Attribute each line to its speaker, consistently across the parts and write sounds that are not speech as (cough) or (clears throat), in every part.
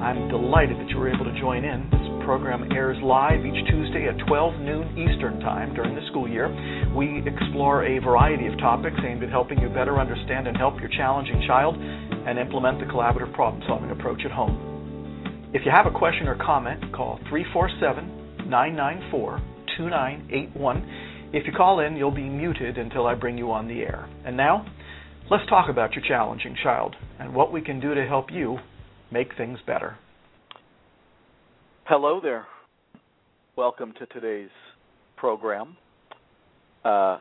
Speaker 1: I'm delighted that you were able to join in. This program airs live each Tuesday at 12 noon Eastern Time during the school year. We explore a variety of topics aimed at helping you better understand and help your challenging child and implement the collaborative problem solving approach at home. If you have a question or comment, call 347 994 2981. If you call in, you'll be muted until I bring you on the air. And now, let's talk about your challenging child and what we can do to help you make things better. Hello there. Welcome to today's program. Uh,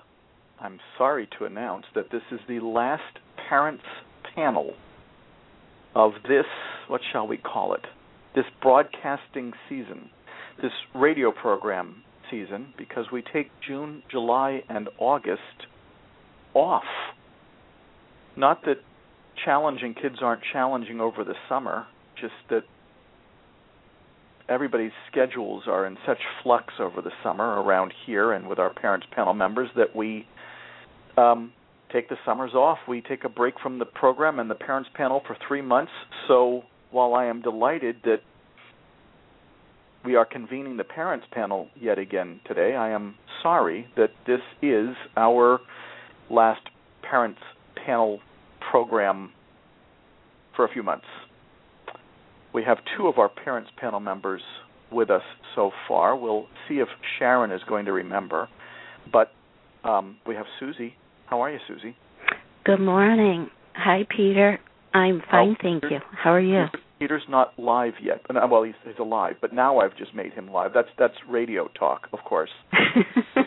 Speaker 1: I'm sorry to announce that this is the last parents panel of this, what shall we call it, this broadcasting season, this radio program season, because we take June, July, and August off. Not that challenging kids aren't challenging over the summer, just that everybody's schedules are in such flux over the summer around here and with our parents panel members that we um, take the summers off. We take a break from the program and the parents panel for three months. So while I am delighted that we are convening the parents panel yet again today, I am sorry that this is our last parents panel program for a few months. We have two of our parents panel members with us so far. We'll see if Sharon is going to remember. But um, we have Susie. How are you, Susie?
Speaker 2: Good morning. Hi, Peter. I'm fine, oh, thank you. How are you?
Speaker 1: Peter's not live yet. Uh, well, he's, he's alive, but now I've just made him live. That's that's radio talk, of course. (laughs)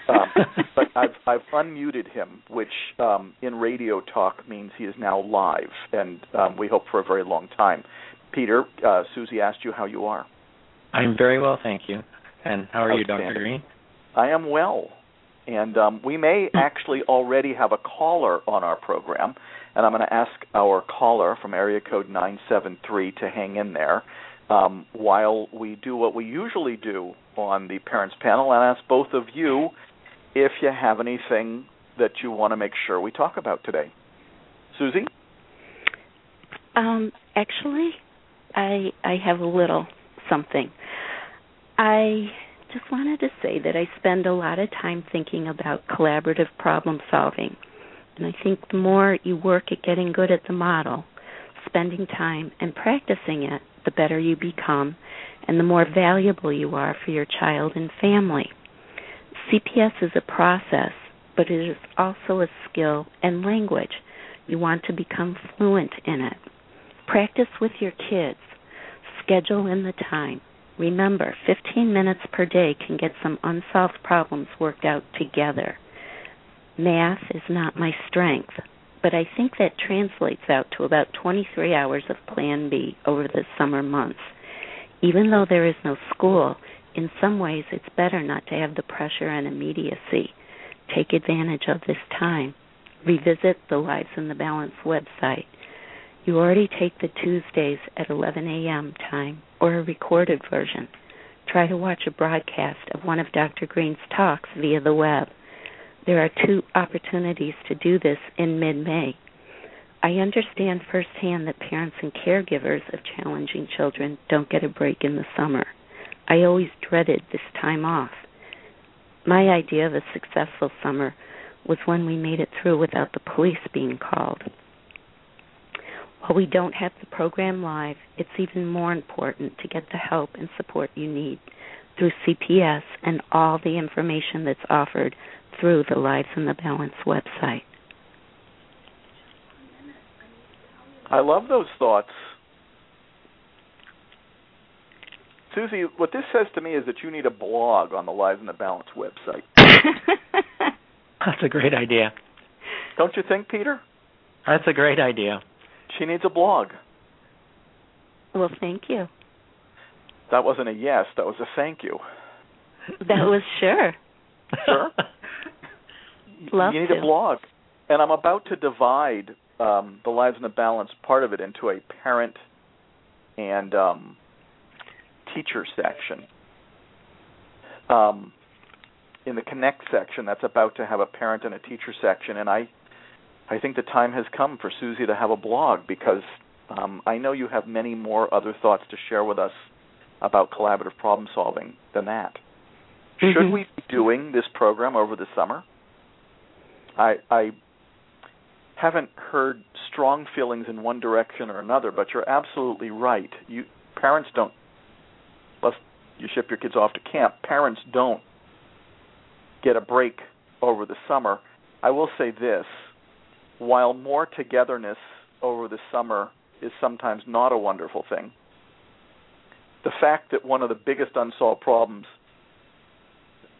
Speaker 1: um, but I've I've unmuted him, which um, in radio talk means he is now live, and um, we hope for a very long time. Peter, uh, Susie asked you how you are.
Speaker 3: I'm very well, thank you. And how are you, Dr. Greene?
Speaker 1: I am well. And um, we may (laughs) actually already have a caller on our program and I'm going to ask our caller from area code 973 to hang in there um, while we do what we usually do on the parents panel and ask both of you if you have anything that you want to make sure we talk about today. Susie?
Speaker 2: Um, actually, I I have a little something. I just wanted to say that I spend a lot of time thinking about collaborative problem solving and I think the more you work at getting good at the model, spending time and practicing it, the better you become and the more valuable you are for your child and family. CPS is a process, but it is also a skill and language. You want to become fluent in it. Practice with your kids. Schedule in the time. Remember, 15 minutes per day can get some unsolved problems worked out together. Math is not my strength, but I think that translates out to about 23 hours of Plan B over the summer months. Even though there is no school, in some ways it's better not to have the pressure and immediacy. Take advantage of this time. Revisit the Lives in the Balance website. You already take the Tuesdays at 11 a.m. time or a recorded version. Try to watch a broadcast of one of Dr. Greene's talks via the web. There are two opportunities to do this in mid May. I understand firsthand that parents and caregivers of challenging children don't get a break in the summer. I always dreaded this time off. My idea of a successful summer was when we made it through without the police being called. While we don't have the program live, it's even more important to get the help and support you need through CPS and all the information that's offered through the Lives in the Balance website.
Speaker 1: I love those thoughts. Susie, what this says to me is that you need a blog on the Lives in the Balance website. (laughs)
Speaker 3: That's a great idea.
Speaker 1: Don't you think, Peter?
Speaker 3: That's a great idea.
Speaker 1: She needs a blog.
Speaker 2: Well, thank you.
Speaker 1: That wasn't a yes. That was a thank you.
Speaker 2: That was sure.
Speaker 1: Sure. (laughs)
Speaker 2: Love
Speaker 1: you need
Speaker 2: to.
Speaker 1: a blog, and I'm about to divide um, the Lives in the Balance part of it into a parent and um, teacher section. Um, in the Connect section, that's about to have a parent and a teacher section, and I, I think the time has come for Susie to have a blog because um, I know you have many more other thoughts to share with us about collaborative problem solving than that.
Speaker 2: Mhm.
Speaker 1: Should we be doing this program over the summer? I I haven't heard strong feelings in one direction or another, but you're absolutely right. You parents don't unless you ship your kids off to camp, parents don't get a break over the summer. I will say this, while more togetherness over the summer is sometimes not a wonderful thing, the fact that one of the biggest unsolved problems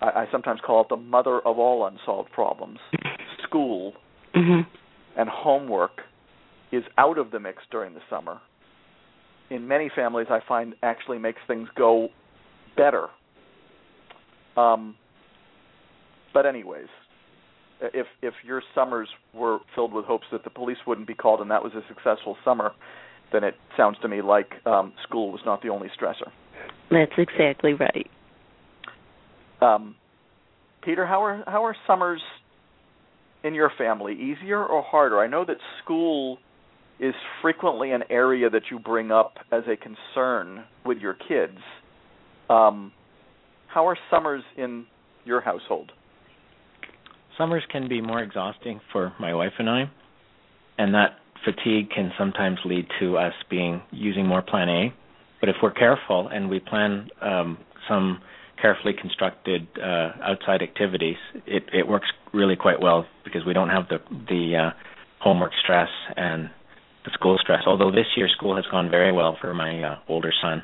Speaker 1: I, I sometimes call it the mother of all unsolved problems, (laughs) school
Speaker 2: Mhm.
Speaker 1: and homework is out of the mix during the summer. In many families, I find actually makes things go better. Um, but anyways, if if your summers were filled with hopes that the police wouldn't be called and that was a successful summer, then it sounds to me like um, school was not the only stressor.
Speaker 2: That's exactly right.
Speaker 1: Um, Peter, how are how are summers in your family easier or harder? I know that school is frequently an area that you bring up as a concern with your kids. Um, how are summers in your household?
Speaker 3: Summers can be more exhausting for my wife and I, and that fatigue can sometimes lead to us being using more Plan A. But if we're careful and we plan um, some carefully constructed uh, outside activities, it, it works really quite well because we don't have the the uh, homework stress and the school stress. Although this year school has gone very well for my uh, older son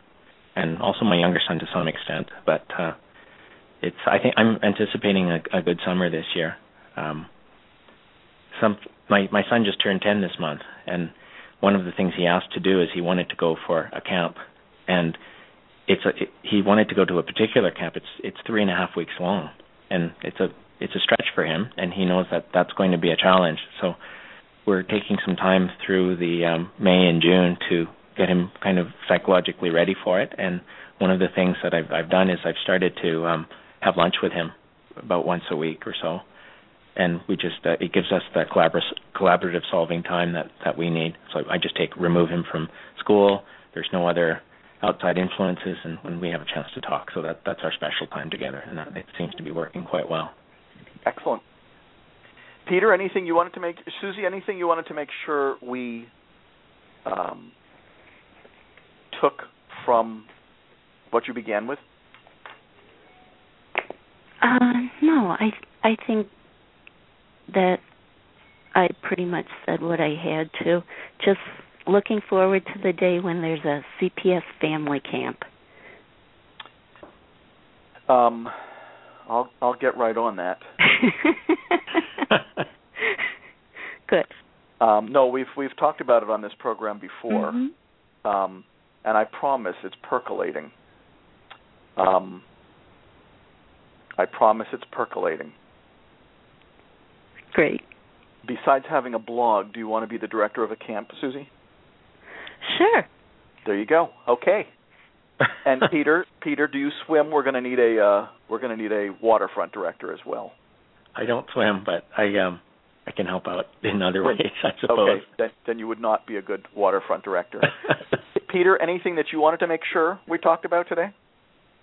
Speaker 3: and also my younger son to some extent, but uh, it's I think I'm anticipating a, a good summer this year. Um, some my my son just turned 10 this month, and one of the things he asked to do is he wanted to go for a camp, and it's a it, he wanted to go to a particular camp. It's it's three and a half weeks long, and it's a it's a stretch for him, and he knows that that's going to be a challenge. So we're taking some time through the um, May and June to get him kind of psychologically ready for it. And one of the things that I've I've done is I've started to um, have lunch with him about once a week or so, and we just uh, it gives us that collaborative collaborative solving time that that we need. So I just take remove him from school. There's no other outside influences, and when we have a chance to talk, so that that's our special time together, and that, it seems to be working quite well.
Speaker 1: Excellent. Peter, anything you wanted to make Susie, anything you wanted to make sure we um, took from what you began with?
Speaker 2: Uh, no, I I think that I pretty much said what I had to. Just looking forward to the day when there's a CPS family camp.
Speaker 1: Um, I'll I'll get right on that. (laughs)
Speaker 2: Good.
Speaker 1: Um, no, we've we've talked about it on this program before,
Speaker 2: Mhm.
Speaker 1: um, and I promise it's percolating. Um, I promise it's percolating.
Speaker 2: Great.
Speaker 1: Besides having a blog, do you want to be the director of a camp, Susie?
Speaker 2: Sure.
Speaker 1: There you go. Okay. (laughs) And Peter, Peter, do you swim? We're going to need a uh, we're going to need a waterfront director as well.
Speaker 3: I don't swim, but I um I can help out in other ways, I suppose.
Speaker 1: Okay, then, then you would not be a good waterfront director. (laughs) Peter, anything that you wanted to make sure we talked about today?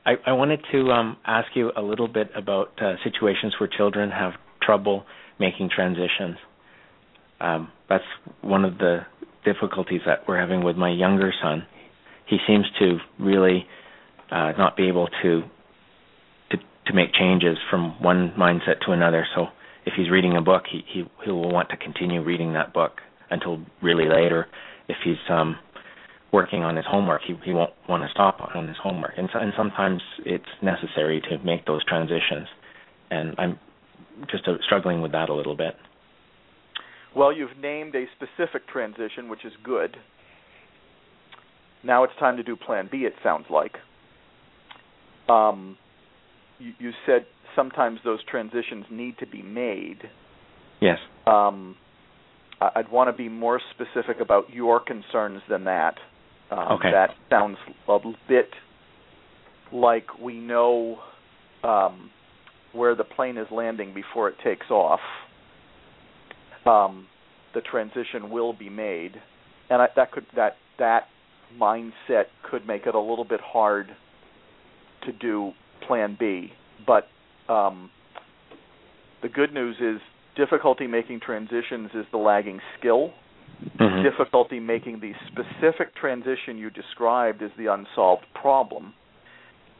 Speaker 3: I, I wanted to um, ask you a little bit about uh, situations where children have trouble making transitions. Um, that's one of the difficulties that we're having with my younger son. He seems to really uh, not be able to, to to make changes from one mindset to another. So if he's reading a book, he he he will want to continue reading that book until really later. If he's um working on his homework, he he won't want to stop on his homework. And so, and sometimes it's necessary to make those transitions. And I'm just uh, struggling with that a little bit.
Speaker 1: Well, you've named a specific transition, which is good. Now it's time to do Plan B. It sounds like. um, you, you said sometimes those transitions need to be made.
Speaker 3: Yes.
Speaker 1: Um, I'd want to be more specific about your concerns than that. Um,
Speaker 3: okay.
Speaker 1: That sounds a bit like we know um, where the plane is landing before it takes off. Um, the transition will be made, and I, that could that that mindset could make it a little bit hard to do Plan B. But um, the good news is difficulty making transitions is the lagging skill.
Speaker 3: Mm-hmm.
Speaker 1: Difficulty making the specific transition you described is the unsolved problem.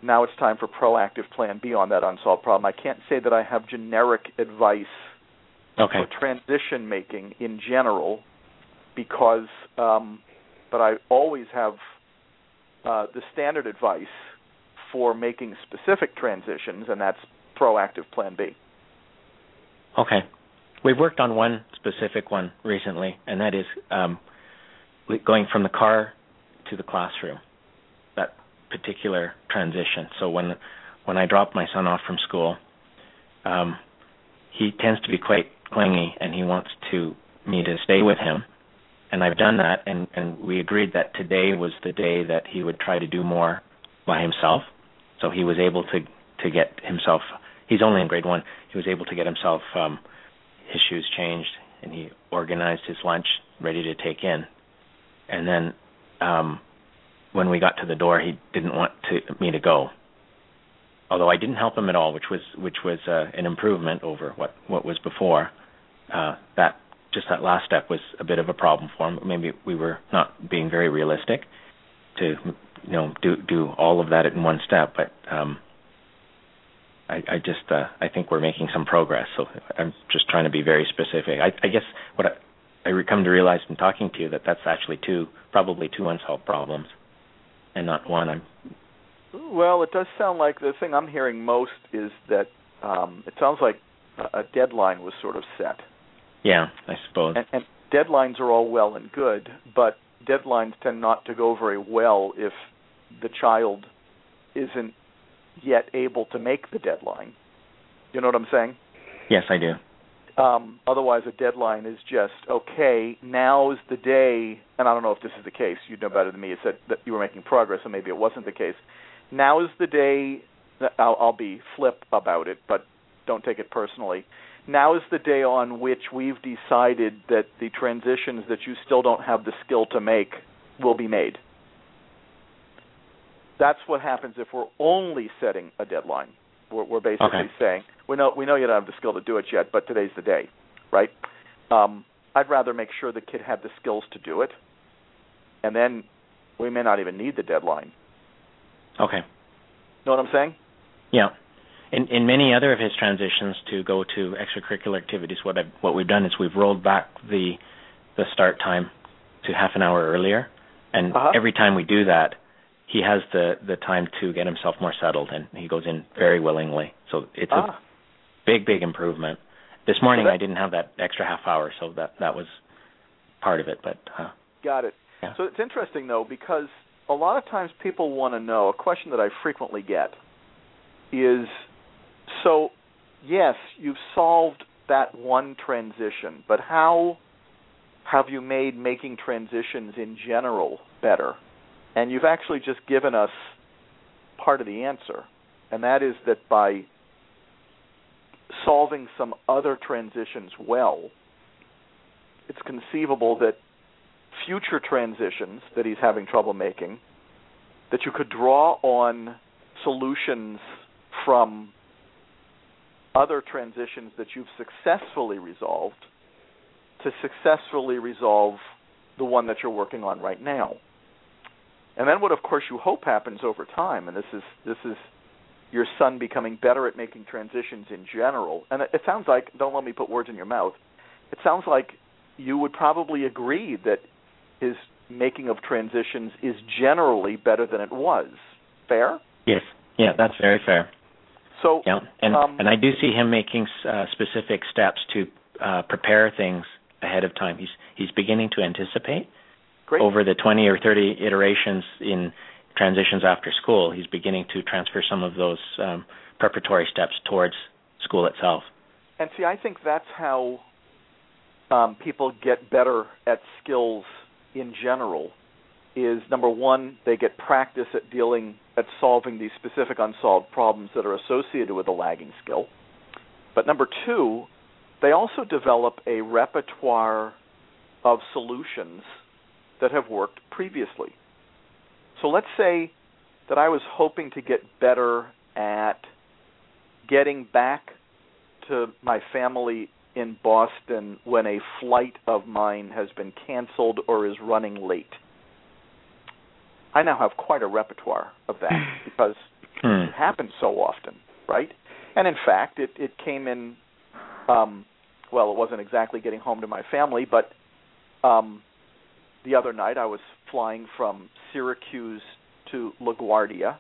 Speaker 1: Now it's time for proactive plan B on that unsolved problem. I can't say that I have generic advice
Speaker 3: okay.
Speaker 1: for transition making in general because um, but I always have uh, the standard advice for making specific transitions and that's proactive plan B.
Speaker 3: Okay. We've worked on one specific one recently, and that is um, going from the car to the classroom. That particular transition. So when when I drop my son off from school, um, he tends to be quite clingy, and he wants to me to stay with him. And I've done that, and and we agreed that today was the day that he would try to do more by himself. So he was able to to get himself. He's only in grade one. He was able to get himself. Um, his shoes changed and he organized his lunch ready to take in and then um when we got to the door he didn't want to me to go although I didn't help him at all which was which was uh, an improvement over what what was before uh that just that last step was a bit of a problem for him maybe we were not being very realistic to you know do do all of that in one step but um I, I just uh, I think we're making some progress. So I'm just trying to be very specific. I, I guess what I, I come to realize in talking to you that that's actually two probably two unsolved problems, and not one. I'm.
Speaker 1: Well, it does sound like the thing I'm hearing most is that um, it sounds like a deadline was sort of set.
Speaker 3: Yeah, I suppose.
Speaker 1: And, and deadlines are all well and good, but deadlines tend not to go very well if the child isn't yet able to make the deadline. You know what I'm saying?
Speaker 3: Yes, I do.
Speaker 1: Um, otherwise, a deadline is just okay. Now is the day, and I don't know if this is the case. You know better than me. It said that you were making progress, and maybe it wasn't the case. Now is the day. I'll, I'll be flip about it, but don't take it personally. Now is the day on which we've decided that the transitions that you still don't have the skill to make will be made that's what happens if we're only setting a deadline. We're, we're basically
Speaker 3: okay.
Speaker 1: saying we know we know you don't have the skill to do it yet, but today's the day, right? Um, I'd rather make sure the kid had the skills to do it, and then we may not even need the deadline.
Speaker 3: Okay.
Speaker 1: Know what I'm saying?
Speaker 3: Yeah. In in many other of his transitions to go to extracurricular activities, what I've, what we've done is we've rolled back the the start time to half an hour earlier, and
Speaker 1: uh-huh.
Speaker 3: every time we do that, he has the the time to get himself more settled, and he goes in very willingly. So it's
Speaker 1: ah.
Speaker 3: a big, big improvement. This morning
Speaker 1: so that,
Speaker 3: I didn't have that extra half hour, so that that was part of it. But uh,
Speaker 1: got it.
Speaker 3: Yeah.
Speaker 1: So it's interesting though because a lot of times people want to know. A question that I frequently get is, so yes, you've solved that one transition, but how have you made making transitions in general better? And you've actually just given us part of the answer, and that is that by solving some other transitions well, it's conceivable that future transitions that he's having trouble making, that you could draw on solutions from other transitions that you've successfully resolved to successfully resolve the one that you're working on right now. And then what of course you hope happens over time and this is this is your son becoming better at making transitions in general. And it, it sounds like don't let me put words in your mouth. It sounds like you would probably agree that his making of transitions is generally better than it was. Fair?
Speaker 3: Yes. Yeah, that's very fair.
Speaker 1: So
Speaker 3: yeah, and
Speaker 1: um,
Speaker 3: and I do see him making uh, specific steps to uh, prepare things ahead of time. He's he's beginning to anticipate
Speaker 1: Great.
Speaker 3: over the 20 or 30 iterations in transitions after school, he's beginning to transfer some of those um, preparatory steps towards school itself.
Speaker 1: And see, I think that's how um, people get better at skills in general. Is number one, they get practice at dealing at solving these specific unsolved problems that are associated with a lagging skill. But number two, they also develop a repertoire of solutions that have worked previously. So let's say that I was hoping to get better at getting back to my family in Boston when a flight of mine has been canceled or is running late. I now have quite a repertoire of that because
Speaker 3: hmm.
Speaker 1: it happens so often, right? And in fact, it it came in um well, it wasn't exactly getting home to my family, but um the other night I was flying from Syracuse to LaGuardia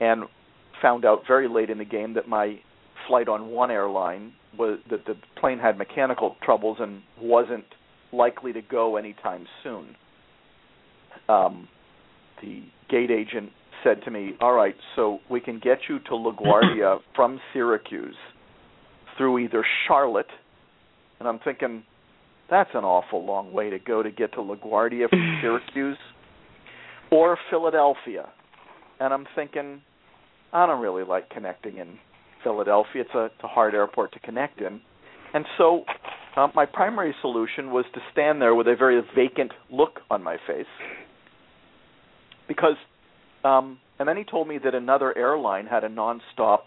Speaker 1: and found out very late in the game that my flight on one airline was that the plane had mechanical troubles and wasn't likely to go anytime soon. Um, the gate agent said to me, "All right, so we can get you to LaGuardia (clears throat) from Syracuse through either Charlotte," and I'm thinking that's an awful long way to go to get to LaGuardia from (clears throat) Syracuse, or Philadelphia, and I'm thinking I don't really like connecting in Philadelphia. It's a, it's a hard airport to connect in. And so uh, my primary solution was to stand there with a very vacant look on my face. Because, um, and then he told me that another airline had a nonstop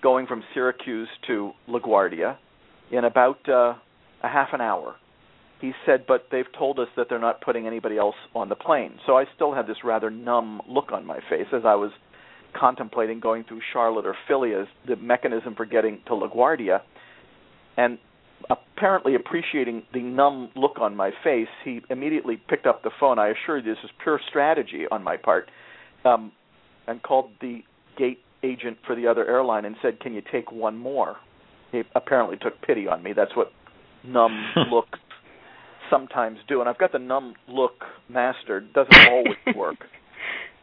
Speaker 1: going from Syracuse to LaGuardia in about uh, a half an hour. He said, but they've told us that they're not putting anybody else on the plane. So I still had this rather numb look on my face as I was contemplating going through Charlotte or Philly as the mechanism for getting to LaGuardia. And apparently appreciating the numb look on my face, he immediately picked up the phone. I assure you this is pure strategy on my part, um, and called the gate agent for the other airline and said, "Can you take one more?" He apparently took pity on me. That's what numb (laughs) looks sometimes do, and I've got the numb look mastered. Doesn't always (laughs) work.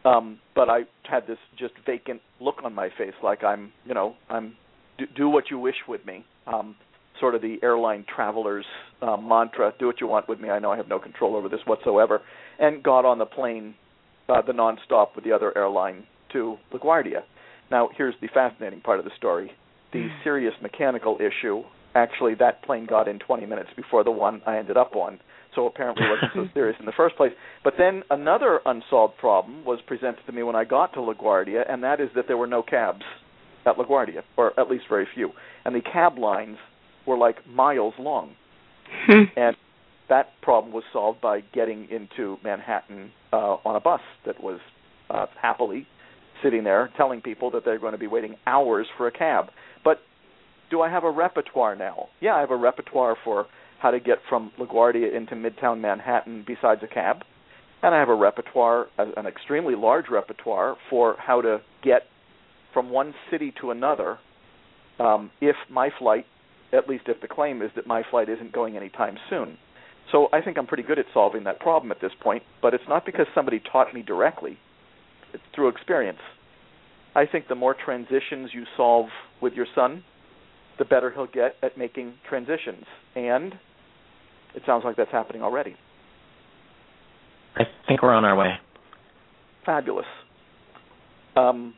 Speaker 1: Um, but I had this just vacant look on my face, like I'm, you know, I'm do, do what you wish with me. Um, sort of the airline traveler's uh, mantra: "Do what you want with me. I know I have no control over this whatsoever." And got on the plane, uh, the nonstop with the other airline to LaGuardia. Now, here's the fascinating part of the story: the hmm. serious mechanical issue. Actually, that plane got in 20 minutes before the one I ended up on so apparently it wasn't so (laughs) serious in the first place. But then another unsolved problem was presented to me when I got to LaGuardia, and that is that there were no cabs at LaGuardia, or at least very few. And the cab lines were like miles long.
Speaker 2: Hmm.
Speaker 1: and that problem was solved by getting into Manhattan uh, on a bus that was uh, happily sitting there telling people that they're going to be waiting hours for a cab. But do I have a repertoire now? Yeah, I have a repertoire for how to get from LaGuardia into Midtown Manhattan besides a cab. And I have a repertoire, an extremely large repertoire, for how to get from one city to another um, if my flight, at least if the claim is that my flight isn't going anytime soon. So I think I'm pretty good at solving that problem at this point, but it's not because somebody taught me directly. It's through experience. I think the more transitions you solve with your son, the better he'll get at making transitions. And it sounds like that's happening already.
Speaker 3: I think we're on our way.
Speaker 1: Fabulous. Um,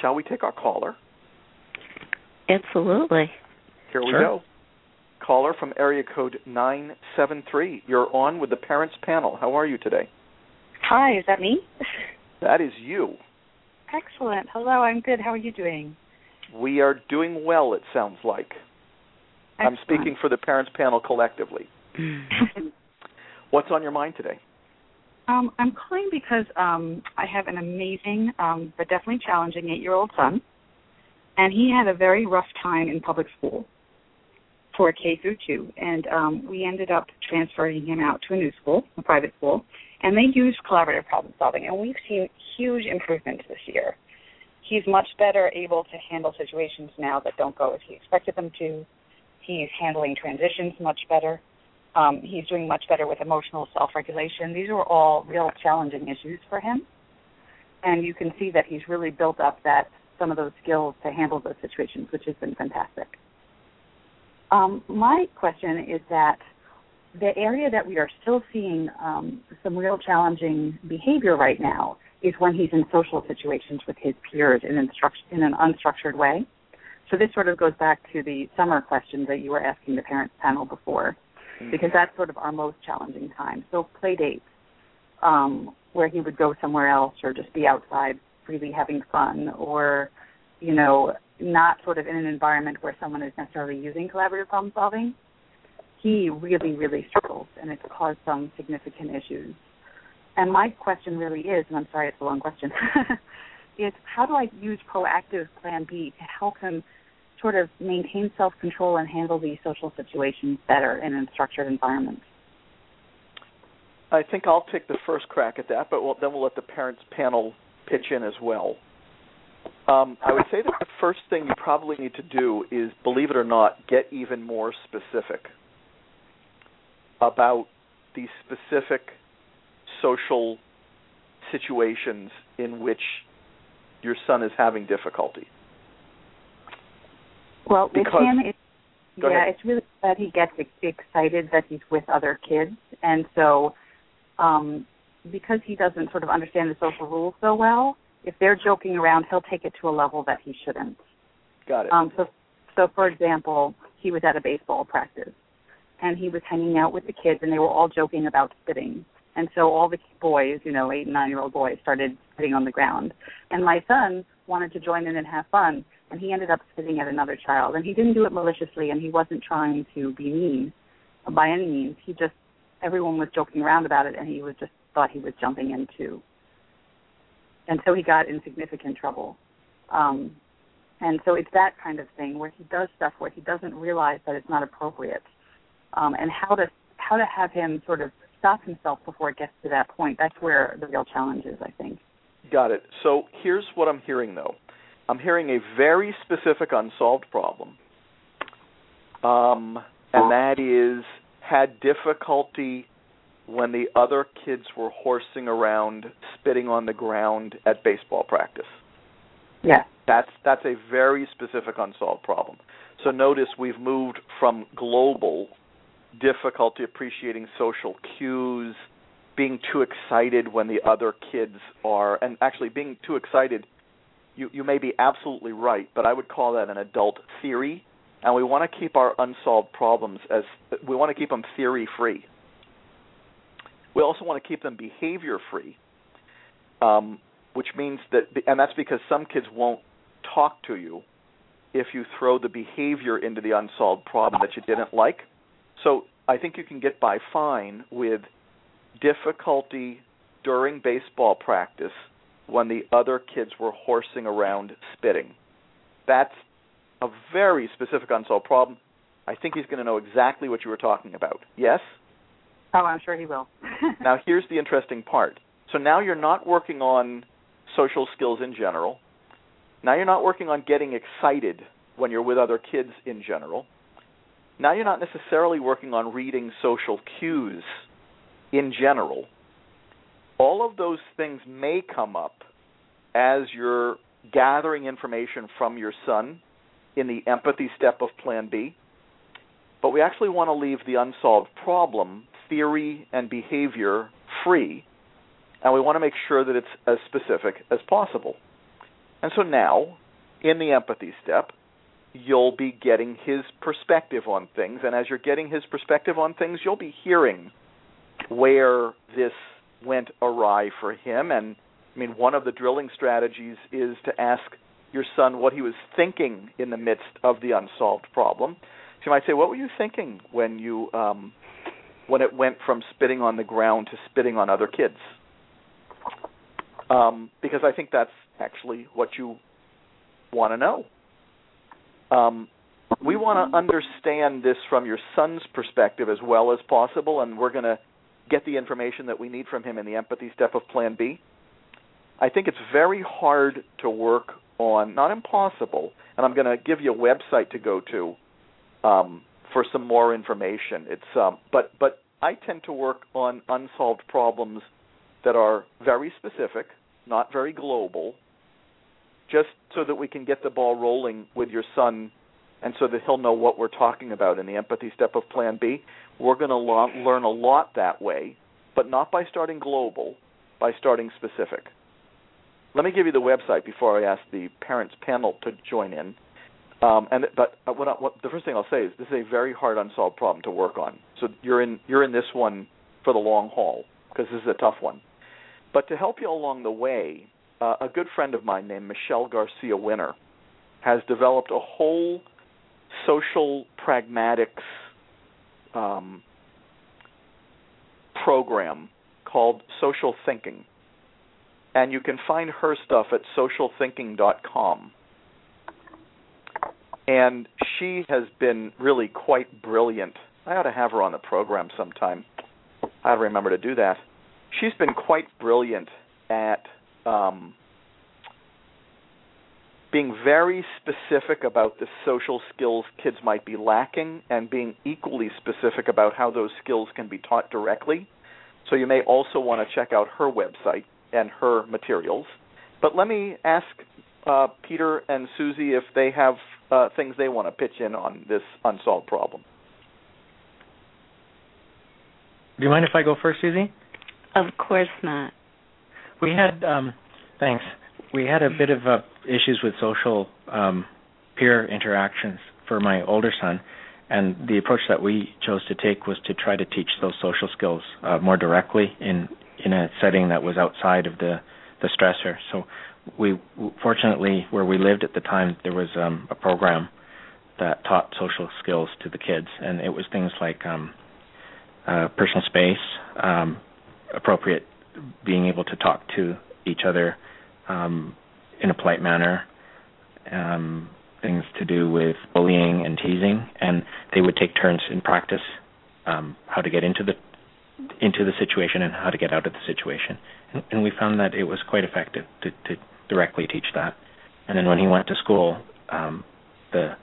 Speaker 1: shall we take our caller?
Speaker 2: Absolutely.
Speaker 1: Here we go. Caller from area code 973. You're on with the parents panel. How are you today?
Speaker 4: Hi, is that me? (laughs)
Speaker 1: That is you.
Speaker 4: Excellent. Hello, I'm good. How are you doing?
Speaker 1: We are doing well, it sounds like.
Speaker 4: Excellent.
Speaker 1: I'm speaking for the parents panel collectively. (laughs) What's on your mind today?
Speaker 4: Um, I'm calling because um, I have an amazing um, but definitely challenging eight-year-old son, and he had a very rough time in public school for K through two, and um, we ended up transferring him out to a new school, a private school, and they used collaborative problem solving, and we've seen huge improvements this year. He's much better able to handle situations now that don't go as he expected them to. He's handling transitions much better. Um, he's doing much better with emotional self regulation. These are all real challenging issues for him. and you can see that he's really built up that some of those skills to handle those situations, which has been fantastic. Um, my question is that the area that we are still seeing um, some real challenging behavior right now is when he's in social situations with his peers in, instruct- in an unstructured way. So this sort of goes back to the summer question that you were asking the parents panel before, mm-hmm. because that's sort of our most challenging time. So play dates, um, where he would go somewhere else or just be outside freely having fun, or you know, not sort of in an environment where someone is necessarily using collaborative problem solving. He really, really struggles, and it's caused some significant issues. And my question really is, and I'm sorry it's a long question, (laughs) is how do I use proactive Plan B to help him sort of maintain self control and handle these social situations better in a structured environment?
Speaker 1: I think I'll take the first crack at that, but we'll, then we'll let the parents panel pitch in as well. Um, I would say that the first thing you probably need to do is, believe it or not, get even more specific about the specific social situations in which your son is having difficulty.
Speaker 4: Well,
Speaker 1: because,
Speaker 4: with him, it's,
Speaker 1: yeah,
Speaker 4: ahead. it's really that he gets excited that he's with other kids, and so um, because he doesn't sort of understand the social rules so well, if they're joking around, he'll take it to a level that he shouldn't.
Speaker 1: Got it.
Speaker 4: Um, so, so for example, he was at a baseball practice, and he was hanging out with the kids, and they were all joking about spitting. And so all the boys, you know, eight and nine year old boys, started spitting on the ground. And my son wanted to join in and have fun, and he ended up spitting at another child. And he didn't do it maliciously, and he wasn't trying to be mean by any means. He just everyone was joking around about it, and he was just thought he was jumping into. And so he got in significant trouble. Um, and so it's that kind of thing where he does stuff where he doesn't realize that it's not appropriate, um, and how to how to have him sort of stop himself before it gets to that point. That's where the real challenge is, I think.
Speaker 1: Got it. So here's what I'm hearing, though. I'm hearing a very specific unsolved problem, um, and that is had difficulty when the other kids were horsing around, spitting on the ground at baseball practice.
Speaker 4: Yeah.
Speaker 1: That's that's a very specific unsolved problem. So notice we've moved from global difficulty appreciating social cues, being too excited when the other kids are and actually being too excited you you may be absolutely right, but I would call that an adult theory and we want to keep our unsolved problems as we want to keep them theory free. We also want to keep them behavior free, um, which means that, and that's because some kids won't talk to you if you throw the behavior into the unsolved problem that you didn't like. So I think you can get by fine with difficulty during baseball practice when the other kids were horsing around spitting. That's a very specific unsolved problem. I think he's going to know exactly what you were talking about. Yes?
Speaker 4: Oh, I'm sure he will. (laughs)
Speaker 1: now, here's the interesting part. So now you're not working on social skills in general. Now you're not working on getting excited when you're with other kids in general. Now you're not necessarily working on reading social cues in general. All of those things may come up as you're gathering information from your son in the empathy step of Plan B. But we actually want to leave the unsolved problem, theory and behavior, free, and we want to make sure that it's as specific as possible. And so now, in the empathy step, you'll be getting his perspective on things, and as you're getting his perspective on things, you'll be hearing where this went awry for him. And I mean, one of the drilling strategies is to ask your son what he was thinking in the midst of the unsolved problem. So you might say, "What were you thinking when you um, when it went from spitting on the ground to spitting on other kids?" Um, because I think that's actually what you want to know. Um, we want to understand this from your son's perspective as well as possible, and we're going to get the information that we need from him in the empathy step of Plan B. I think it's very hard to work on, not impossible, and I'm going to give you a website to go to um, for some more information. It's um, but but I tend to work on unsolved problems that are very specific, not very global, just so that we can get the ball rolling with your son and so that he'll know what we're talking about in the empathy step of plan B. We're going to lo- learn a lot that way, but not by starting global, by starting specific. Let me give you the website before I ask the parents panel to join in. Um, and but what, I, what, the first thing I'll say is this is a very hard unsolved problem to work on. So you're in you're in this one for the long haul because this is a tough one. But to help you along the way, uh, a good friend of mine named Michelle Garcia Winner has developed a whole social pragmatics um, program called Social Thinking. And you can find her stuff at socialthinking.com. And she has been really quite brilliant. I ought to have her on the program sometime. I ought to remember to do that. She's been quite brilliant at um, being very specific about the social skills kids might be lacking and being equally specific about how those skills can be taught directly. So you may also want to check out her website and her materials. But let me ask uh, Peter and Susie if they have uh, things they want to pitch in on this unsolved problem.
Speaker 3: Do you mind if I go first, Susie?
Speaker 2: Of course not.
Speaker 3: We had um, thanks we had a bit of uh, issues with social um, peer interactions for my older son, and the approach that we chose to take was to try to teach those social skills uh, more directly in in a setting that was outside of the the stressor. So we fortunately where we lived at the time there was um, a program that taught social skills to the kids, and it was things like um, uh, personal space, um, appropriate being able to talk to each other um, in a polite manner, um, things to do with bullying and teasing, and they would take turns in practice um, how to get into the into the situation and how to get out of the situation. And, and we found that it was quite effective to, to directly teach that. And then when he went to school, um, the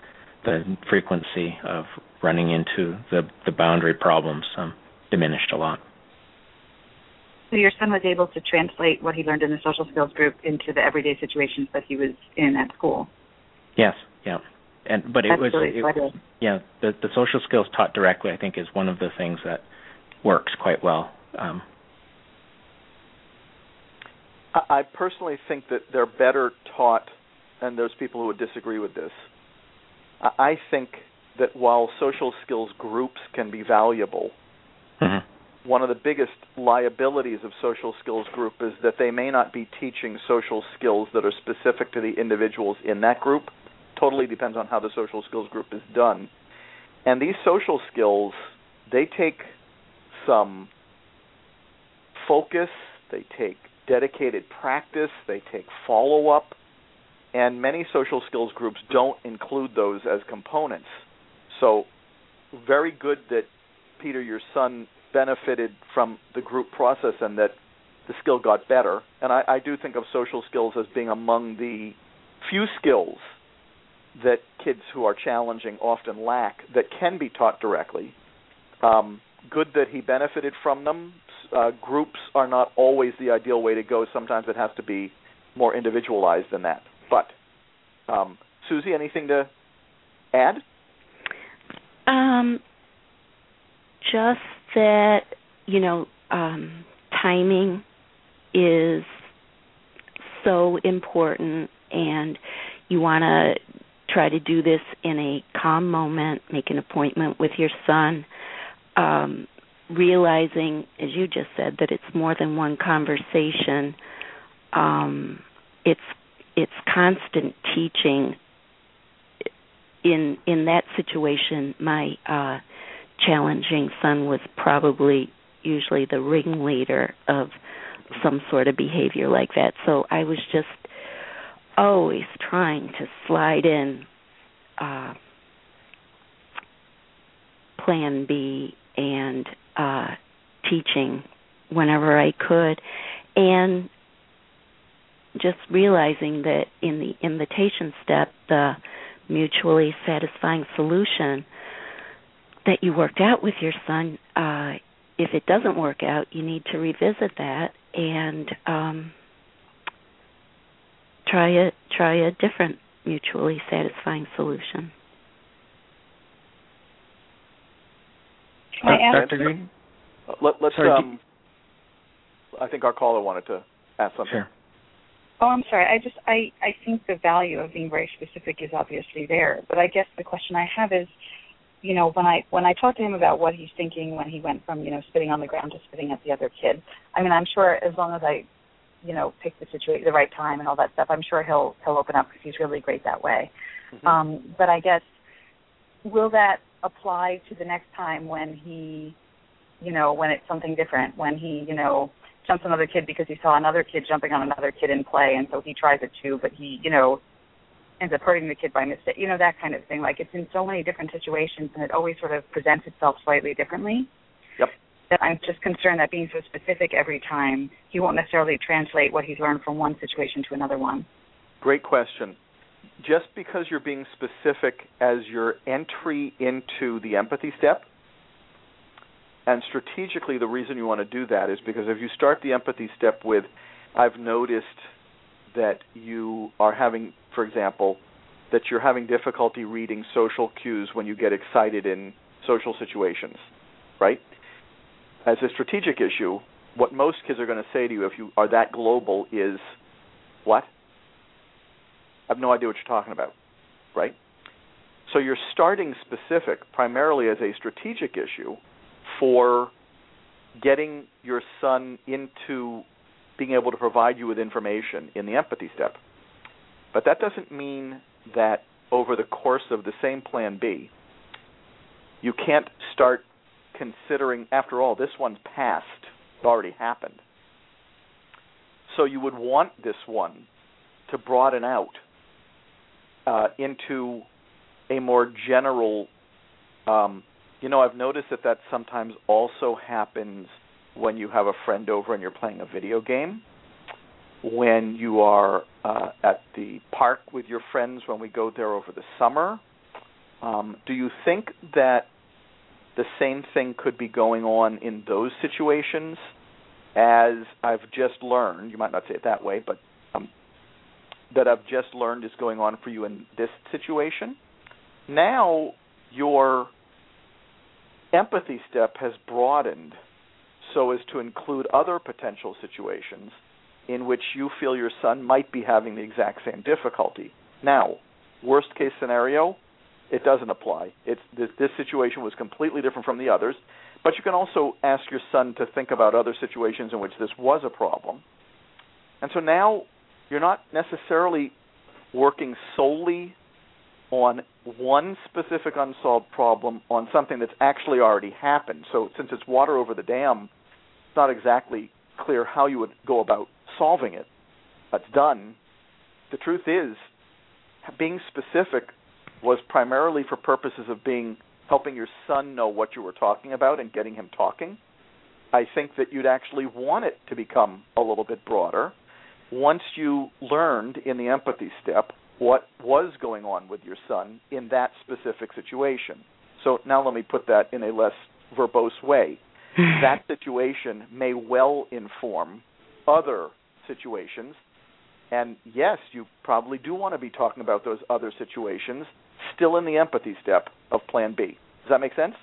Speaker 3: the frequency of running into the the boundary problems um, diminished a lot.
Speaker 4: So your son was able to translate what he learned in the social skills group into the everyday situations that he was in at school.
Speaker 3: Yes, yeah. And but it
Speaker 4: That's
Speaker 3: was
Speaker 4: really
Speaker 3: it, yeah, the the social skills taught directly I think is one of the things that works quite well. Um,
Speaker 1: I personally think that they're better taught, and there's people who would disagree with this. I think that while social skills groups can be valuable,
Speaker 3: mm-hmm
Speaker 1: one of the biggest liabilities of social skills group is that they may not be teaching social skills that are specific to the individuals in that group. Totally depends on how the social skills group is done. And these social skills, they take some focus, they take dedicated practice, they take follow up, and many social skills groups don't include those as components. So, very good that Peter, your son, benefited from the group process and that the skill got better. And I, I do think of social skills as being among the few skills that kids who are challenging often lack that can be taught directly. Um, good that he benefited from them. Uh, groups are not always the ideal way to go. Sometimes it has to be more individualized than that. But um, Susie, anything to add?
Speaker 2: Um, just that you know um, timing is so important, and you want to try to do this in a calm moment. Make an appointment with your son. Um, realizing, as you just said, that it's more than one conversation. Um, it's it's constant teaching. In in that situation, my uh, challenging son was probably usually the ringleader of some sort of behavior like that. So I was just always trying to slide in uh, plan B and uh, teaching whenever I could, and just realizing that in the invitation step, the mutually satisfying solution that you worked out with your son, uh, if it doesn't work out, you need to revisit that and um, try a try a different mutually satisfying solution.
Speaker 3: Dr. Greene?
Speaker 1: Let, us
Speaker 3: sorry,
Speaker 1: um, I think our caller wanted to ask something.
Speaker 3: Sure.
Speaker 4: Oh, I'm sorry. I just I I think the value of being very specific is obviously there, but I guess the question I have is, you know, when I when I talk to him about what he's thinking when he went from you know spitting on the ground to spitting at the other kid, I mean, I'm sure as long as I, you know, pick the situation, the right time, and all that stuff, I'm sure he'll he'll open up because he's really great that way.
Speaker 1: Mm-hmm.
Speaker 4: Um, but I guess will that apply to the next time when he, you know, when it's something different, when he, you know, jumps another kid because he saw another kid jumping on another kid in play, and so he tries it too, but he, you know, ends up hurting the kid by mistake. You know that kind of thing. Like it's in so many different situations, and it always sort of presents itself slightly differently.
Speaker 1: Yep.
Speaker 4: That I'm just concerned that being so specific every time, he won't necessarily translate what he's learned from one situation to another one.
Speaker 1: Great question. Just because you're being specific as your entry into the empathy step, and strategically, the reason you want to do that is because if you start the empathy step with, I've noticed that you are having, for example, that you're having difficulty reading social cues when you get excited in social situations, right? As a strategic issue, what most kids are going to say to you if you are that global is, What? I have no idea what you're talking about, right? So you're starting specific primarily as a strategic issue for getting your son into being able to provide you with information in the empathy step. But that doesn't mean that over the course of the same plan B, you can't start considering, after all, this one's past, it already happened. So you would want this one to broaden out uh, into a more general um, you know, I've noticed that that sometimes also happens when you have a friend over and you're playing a video game. When you are uh, at the park with your friends, when we go there over the summer, um, do you think that the same thing could be going on in those situations? As I've just learned, you might not say it that way, but that I've just learned is going on for you in this situation. Now you're empathy step has broadened so as to include other potential situations in which you feel your son might be having the exact same difficulty. Now, worst case scenario, it doesn't apply. It's this, this situation was completely different from the others, but you can also ask your son to think about other situations in which this was a problem. And so now you're not necessarily working solely on one specific unsolved problem on something that's actually already happened. So since it's water over the dam, it's not exactly clear how you would go about solving it. That's done. The truth is, being specific was primarily for purposes of being helping your son know what you were talking about and getting him talking. I think that you'd actually want it to become a little bit broader once you learned in the empathy step what was going on with your son in that specific situation. So now let me put that in a less verbose way. (sighs) that situation may well inform other situations. And yes, you probably do want to be talking about those other situations still in the empathy step of Plan B. Does that make sense?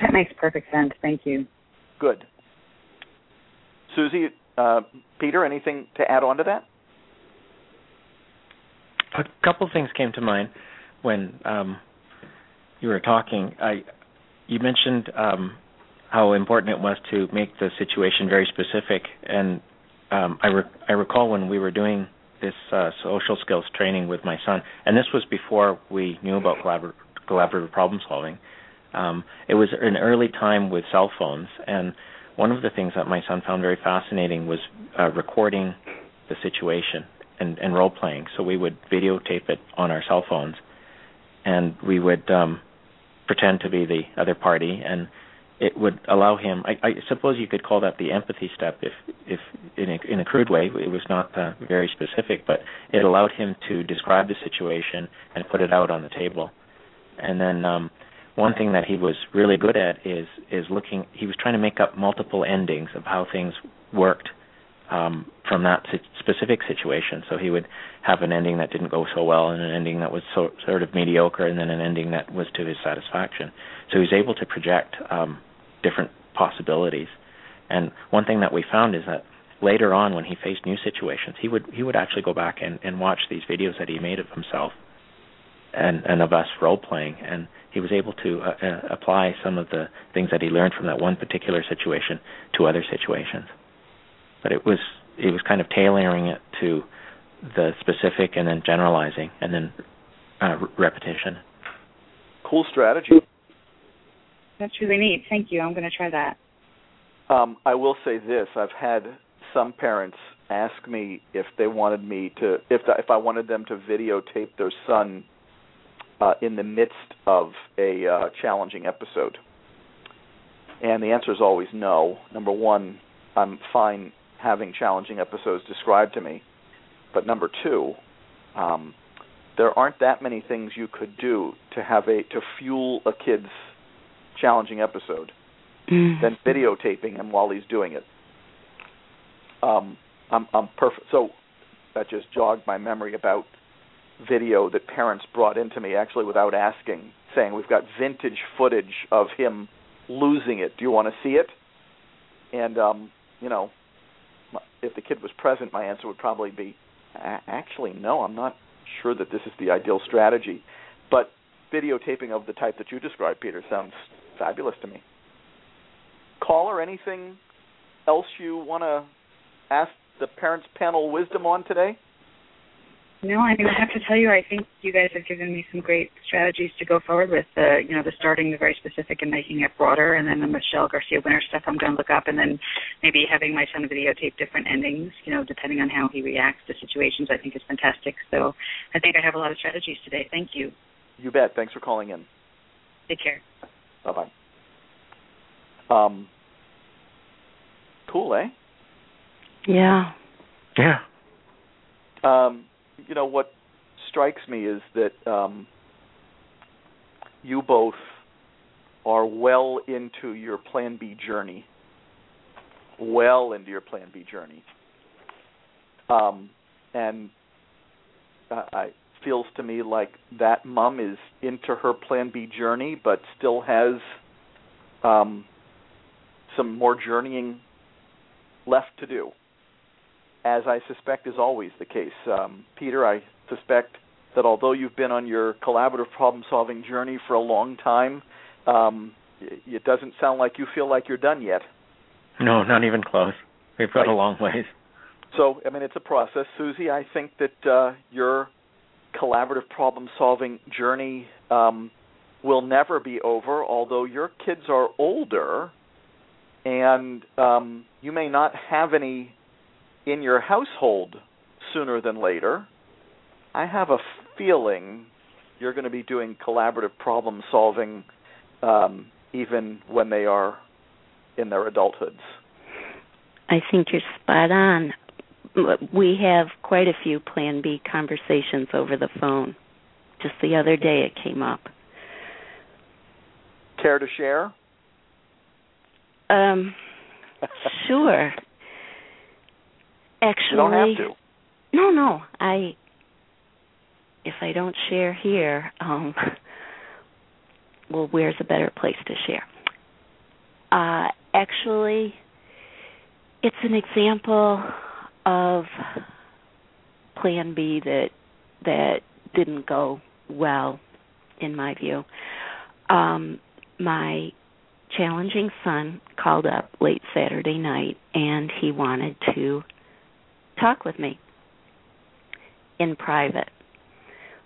Speaker 4: That makes perfect sense. Thank you.
Speaker 1: Good. Susie, uh, Peter, anything to add on to that?
Speaker 3: a couple things came to mind when um, you were talking. I you mentioned um, how important it was to make the situation very specific, and um, I re- I recall when we were doing this uh, social skills training with my son, and this was before we knew about collabor- collaborative problem solving. Um, it was an early time with cell phones, and one of the things that my son found very fascinating was uh, recording the situation and, and role playing. So we would videotape it on our cell phones, and we would um, pretend to be the other party, and it would allow him. I, I suppose you could call that the empathy step, if, if in a, in a crude way, it was not uh, very specific, but it allowed him to describe the situation and put it out on the table. And then um, one thing that he was really good at is is looking. He was trying to make up multiple endings of how things worked um, from that specific situation. So he would have an ending that didn't go so well, and an ending that was so, sort of mediocre, and then an ending that was to his satisfaction. So he was able to project um, different possibilities. And one thing that we found is that later on, when he faced new situations, he would he would actually go back and, and watch these videos that he made of himself and and of us role playing, and he was able to uh, uh, apply some of the things that he learned from that one particular situation to other situations but it was it was kind of tailoring it to the specific and then generalizing and then uh, repetition.
Speaker 1: Cool strategy.
Speaker 4: That's really neat. Thank you. I'm going to try that.
Speaker 1: Um, I will say this: I've had some parents ask me if they wanted me to if the, if I wanted them to videotape their son uh, in the midst of a uh, challenging episode, and the answer is always no. Number one, I'm fine having challenging episodes described to me. But number two, um, there aren't that many things you could do to have a to fuel a kid's challenging episode mm. than videotaping him while he's doing it. Um, I'm, I'm perfect. So that just jogged my memory about video that parents brought into me actually without asking, saying we've got vintage footage of him losing it. Do you want to see it? And um, you know, if the kid was present, my answer would probably be, actually, no, I'm not sure that this is the ideal strategy. But videotaping of the type that you described, Peter, sounds fabulous to me. Caller, anything else you want to ask the parents panel wisdom on today?
Speaker 4: No, I mean I have to tell you, I think you guys have given me some great strategies to go forward with. The you know the starting the very specific and making it broader, and then the Michelle Garcia Winner stuff I'm going to look up, and then maybe having my son videotape different endings, you know, depending on how he reacts to situations. I think is fantastic. So I think I have a lot of strategies today. Thank you.
Speaker 1: You bet. Thanks for calling in.
Speaker 4: Take care.
Speaker 1: Bye bye. Um. Cool, eh?
Speaker 2: Yeah.
Speaker 3: Yeah.
Speaker 1: Um you know what strikes me is that um, you both are well into your Plan B journey, well into your Plan B journey, um, and uh, I feels to me like that mom is into her Plan B journey, but still has um, some more journeying left to do as I suspect is always the case. Um, Peter, I suspect that although you've been on your collaborative problem solving journey for a long time, um, it doesn't sound like you feel like you're done yet.
Speaker 3: No, not even close. We've got right. a long ways.
Speaker 1: So, I mean, it's a process. Susie, I think that uh, your collaborative problem solving journey um, will never be over, although your kids are older and um, you may not have any in your household sooner than later, I have a feeling you're going to be doing collaborative problem solving um, even when they are in their adulthoods.
Speaker 2: I think you're spot on. We have quite a few Plan B conversations over the phone. Just the other day it came up.
Speaker 1: Care to share?
Speaker 2: Um, (laughs) sure. Actually,
Speaker 1: you don't have to.
Speaker 2: No, no. I if I don't share here, um (laughs) well, where's a better place to share? Uh actually it's an example of plan B that that didn't go well in my view. Um my challenging son called up late Saturday night and he wanted to talk with me in private.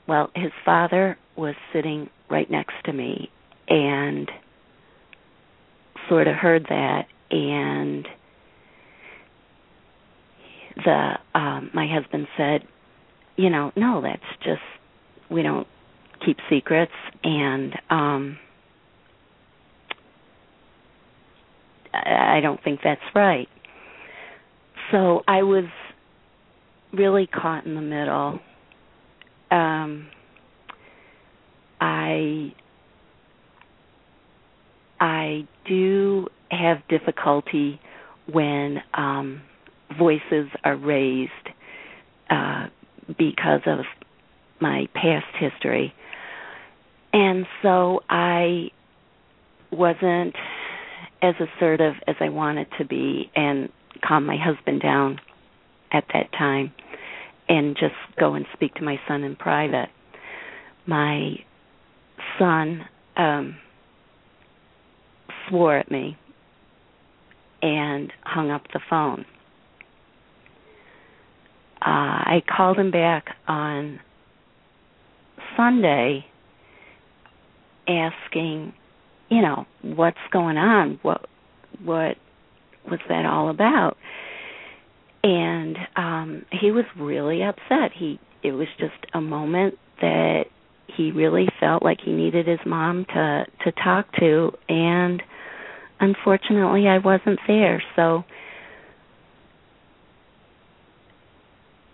Speaker 2: Well, his father was sitting right next to me and sort of heard that and the um my husband said, you know, no, that's just we don't keep secrets and um I don't think that's right. So I was really caught in the middle. Um, I I do have difficulty when um, voices are raised uh, because of my past history. And so I wasn't as assertive as I wanted to be and calm my husband down at that time and just go and speak to my son in private. My son um swore at me and hung up the phone. Uh, I called him back on Sunday asking, you know, what's going on? What what was that all about? And um he was really upset. He it was just a moment that he really felt like he needed his mom to to talk to and unfortunately I wasn't there. So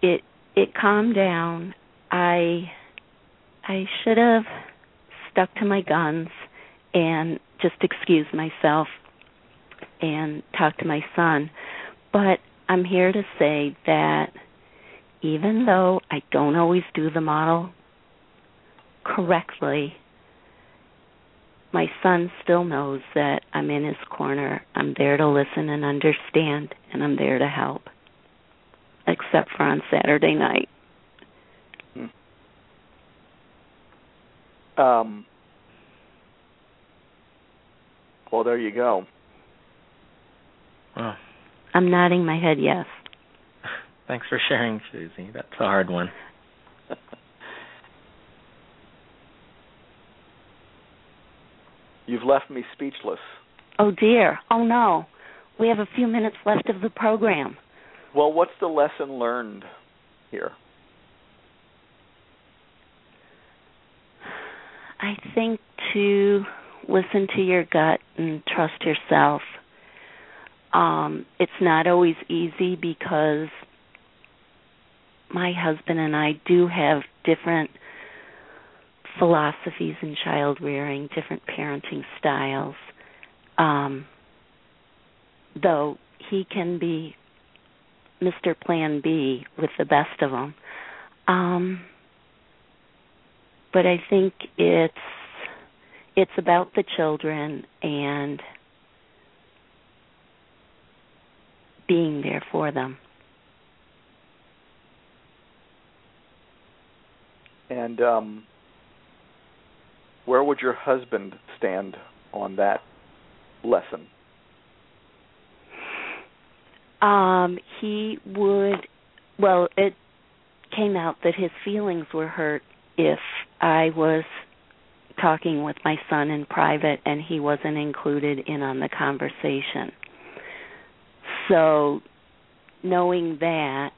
Speaker 2: it it calmed down. I I should have stuck to my guns and just excused myself and talked to my son. But I'm here to say that even though I don't always do the model correctly, my son still knows that I'm in his corner. I'm there to listen and understand, and I'm there to help, except for on Saturday night.
Speaker 1: Um, well, there you go.
Speaker 3: Well,
Speaker 2: I'm nodding my head yes. (laughs)
Speaker 3: thanks for sharing, Susie. That's a hard one.
Speaker 1: You've left me speechless.
Speaker 2: Oh dear. Oh no. We have a few minutes left of the program.
Speaker 1: Well, what's the lesson learned here?
Speaker 2: I think to listen to your gut and trust yourself. Um, it's not always easy because my husband and I do have different philosophies in child rearing, different parenting styles. Um, though he can be Mr. Plan B with the best of them. Um, but I think it's it's about the children and being there for them.
Speaker 1: And um, where would your husband stand on that lesson?
Speaker 2: Um, he would. Well, it came out that his feelings were hurt if I was talking with my son in private and he wasn't included in on the conversation. So, knowing that,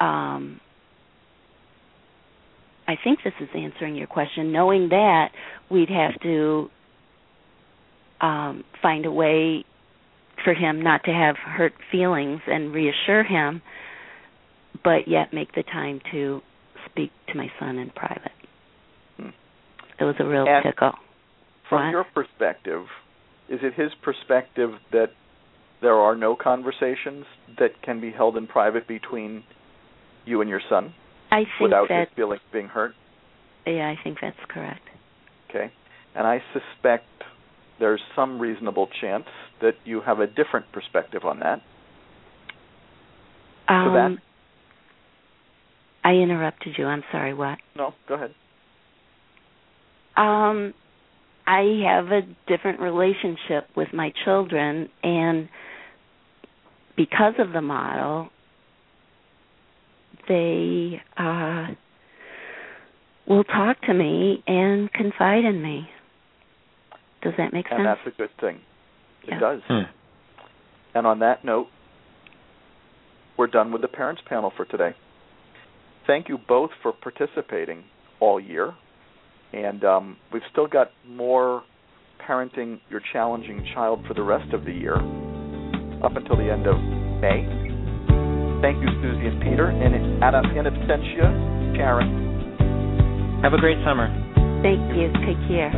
Speaker 2: um, I think this is answering your question. Knowing that, we'd have to um, find a way for him not to have hurt feelings and reassure him, but yet make the time to speak to my son in private.
Speaker 1: Hmm.
Speaker 2: It was a real
Speaker 1: and
Speaker 2: tickle.
Speaker 1: From
Speaker 2: What?
Speaker 1: your perspective, is it his perspective that there are no conversations that can be held in private between you and your son
Speaker 2: I think
Speaker 1: without
Speaker 2: that
Speaker 1: his feelings being hurt?
Speaker 2: yeah, I think that's correct.
Speaker 1: Okay. And I suspect there's some reasonable chance that you have a different perspective on that. So
Speaker 2: Um
Speaker 1: that-
Speaker 2: I interrupted you. I'm sorry, what?
Speaker 1: No, go ahead.
Speaker 2: Um, I have a different relationship with my children, and because of the model, they uh, will talk to me and confide in me. Does that make
Speaker 1: And
Speaker 2: sense?
Speaker 1: And that's a good thing.
Speaker 2: Yeah.
Speaker 1: It does.
Speaker 3: Hmm.
Speaker 1: And on that note, we're done with the parents panel for today. Thank you both for participating all year. And um, we've still got more parenting your challenging child for the rest of the year, up until the end of May. Thank you, Susie and Peter. And in, in absentia, Karen.
Speaker 3: Have a great summer.
Speaker 2: Thank you. Take care.